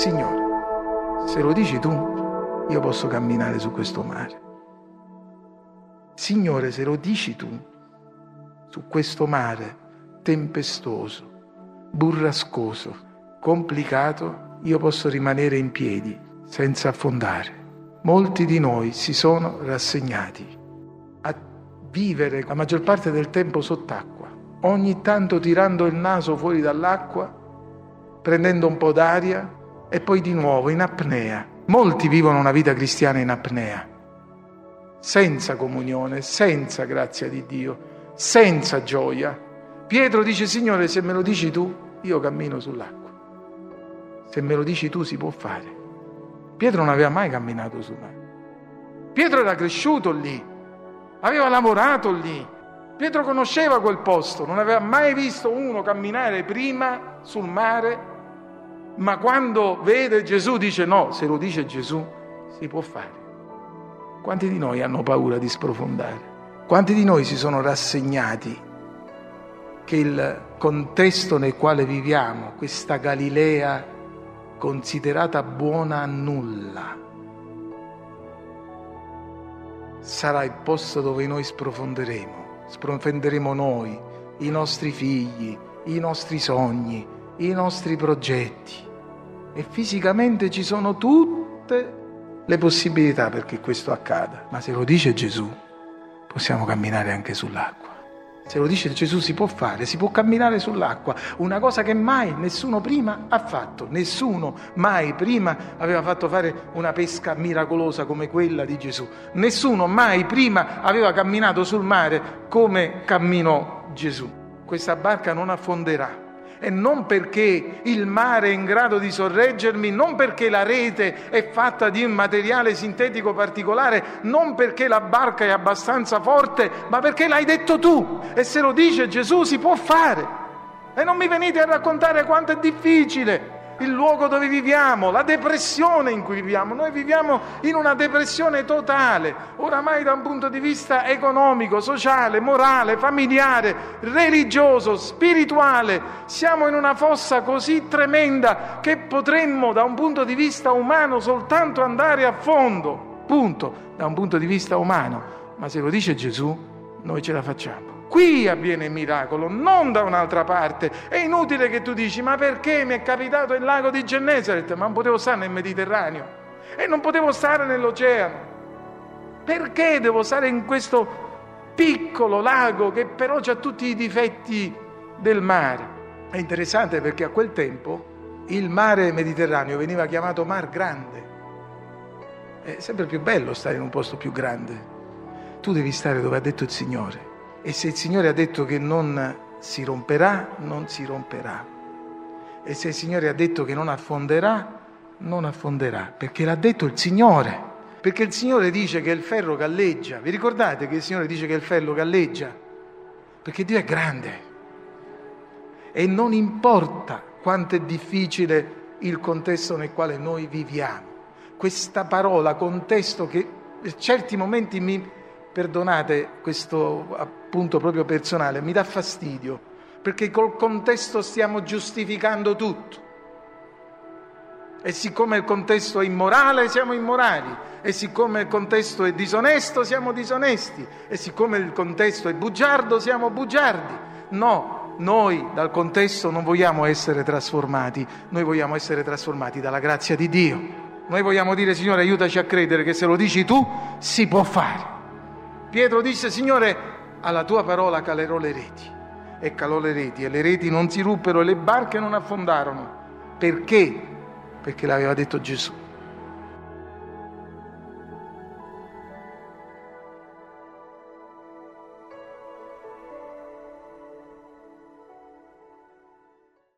se lo dici tu, io posso camminare su questo mare. Signore, se lo dici tu, su questo mare tempestoso, burrascoso, complicato, io posso rimanere in piedi senza affondare. Molti di noi si sono rassegnati a vivere la maggior parte del tempo sott'acqua, ogni tanto tirando il naso fuori dall'acqua, prendendo un po' d'aria e poi di nuovo in apnea. Molti vivono una vita cristiana in apnea, senza comunione, senza grazia di Dio, senza gioia. Pietro dice, Signore, se me lo dici tu, io cammino sull'acqua. Se me lo dici tu si può fare. Pietro non aveva mai camminato sul mare. Pietro era cresciuto lì, aveva lavorato lì. Pietro conosceva quel posto, non aveva mai visto uno camminare prima sul mare, ma quando vede Gesù dice no, se lo dice Gesù si può fare. Quanti di noi hanno paura di sprofondare? Quanti di noi si sono rassegnati che il contesto nel quale viviamo, questa Galilea considerata buona a nulla, sarà il posto dove noi sprofonderemo, sprofonderemo noi, i nostri figli, i nostri sogni, i nostri progetti. E fisicamente ci sono tutte le possibilità perché questo accada. Ma se lo dice Gesù, possiamo camminare anche sull'acqua. Se lo dice Gesù si può fare, si può camminare sull'acqua, una cosa che mai nessuno prima ha fatto, nessuno mai prima aveva fatto fare una pesca miracolosa come quella di Gesù, nessuno mai prima aveva camminato sul mare come camminò Gesù. Questa barca non affonderà e non perché il mare è in grado di sorreggermi, non perché la rete è fatta di un materiale sintetico particolare, non perché la barca è abbastanza forte, ma perché l'hai detto tu e se lo dice Gesù si può fare. E non mi venite a raccontare quanto è difficile il luogo dove viviamo, la depressione in cui viviamo. Noi viviamo in una depressione totale, oramai da un punto di vista economico, sociale, morale, familiare, religioso, spirituale. Siamo in una fossa così tremenda che potremmo da un punto di vista umano soltanto andare a fondo, punto, da un punto di vista umano. Ma se lo dice Gesù, noi ce la facciamo. Qui avviene il miracolo, non da un'altra parte. È inutile che tu dici, ma perché mi è capitato il lago di Gennesaret? Ma non potevo stare nel Mediterraneo e non potevo stare nell'oceano. Perché devo stare in questo piccolo lago che però ha tutti i difetti del mare? È interessante perché a quel tempo il mare Mediterraneo veniva chiamato Mar Grande. È sempre più bello stare in un posto più grande. Tu devi stare dove ha detto il Signore. E se il Signore ha detto che non si romperà, non si romperà. E se il Signore ha detto che non affonderà, non affonderà, perché l'ha detto il Signore. Perché il Signore dice che il ferro galleggia. Vi ricordate che il Signore dice che il ferro galleggia? Perché Dio è grande. E non importa quanto è difficile il contesto nel quale noi viviamo. Questa parola, contesto, che in certi momenti mi, perdonate questo appunto proprio personale, mi dà fastidio, perché col contesto stiamo giustificando tutto. E siccome il contesto è immorale, siamo immorali. E siccome il contesto è disonesto, siamo disonesti. E siccome il contesto è bugiardo, siamo bugiardi. No, noi dal contesto non vogliamo essere trasformati, noi vogliamo essere trasformati dalla grazia di Dio. Noi vogliamo dire, Signore, aiutaci a credere che se lo dici tu, si può fare. Pietro disse, Signore, alla tua parola calerò le reti. E calò le reti, e le reti non si ruppero e le barche non affondarono. Perché? Perché l'aveva detto Gesù.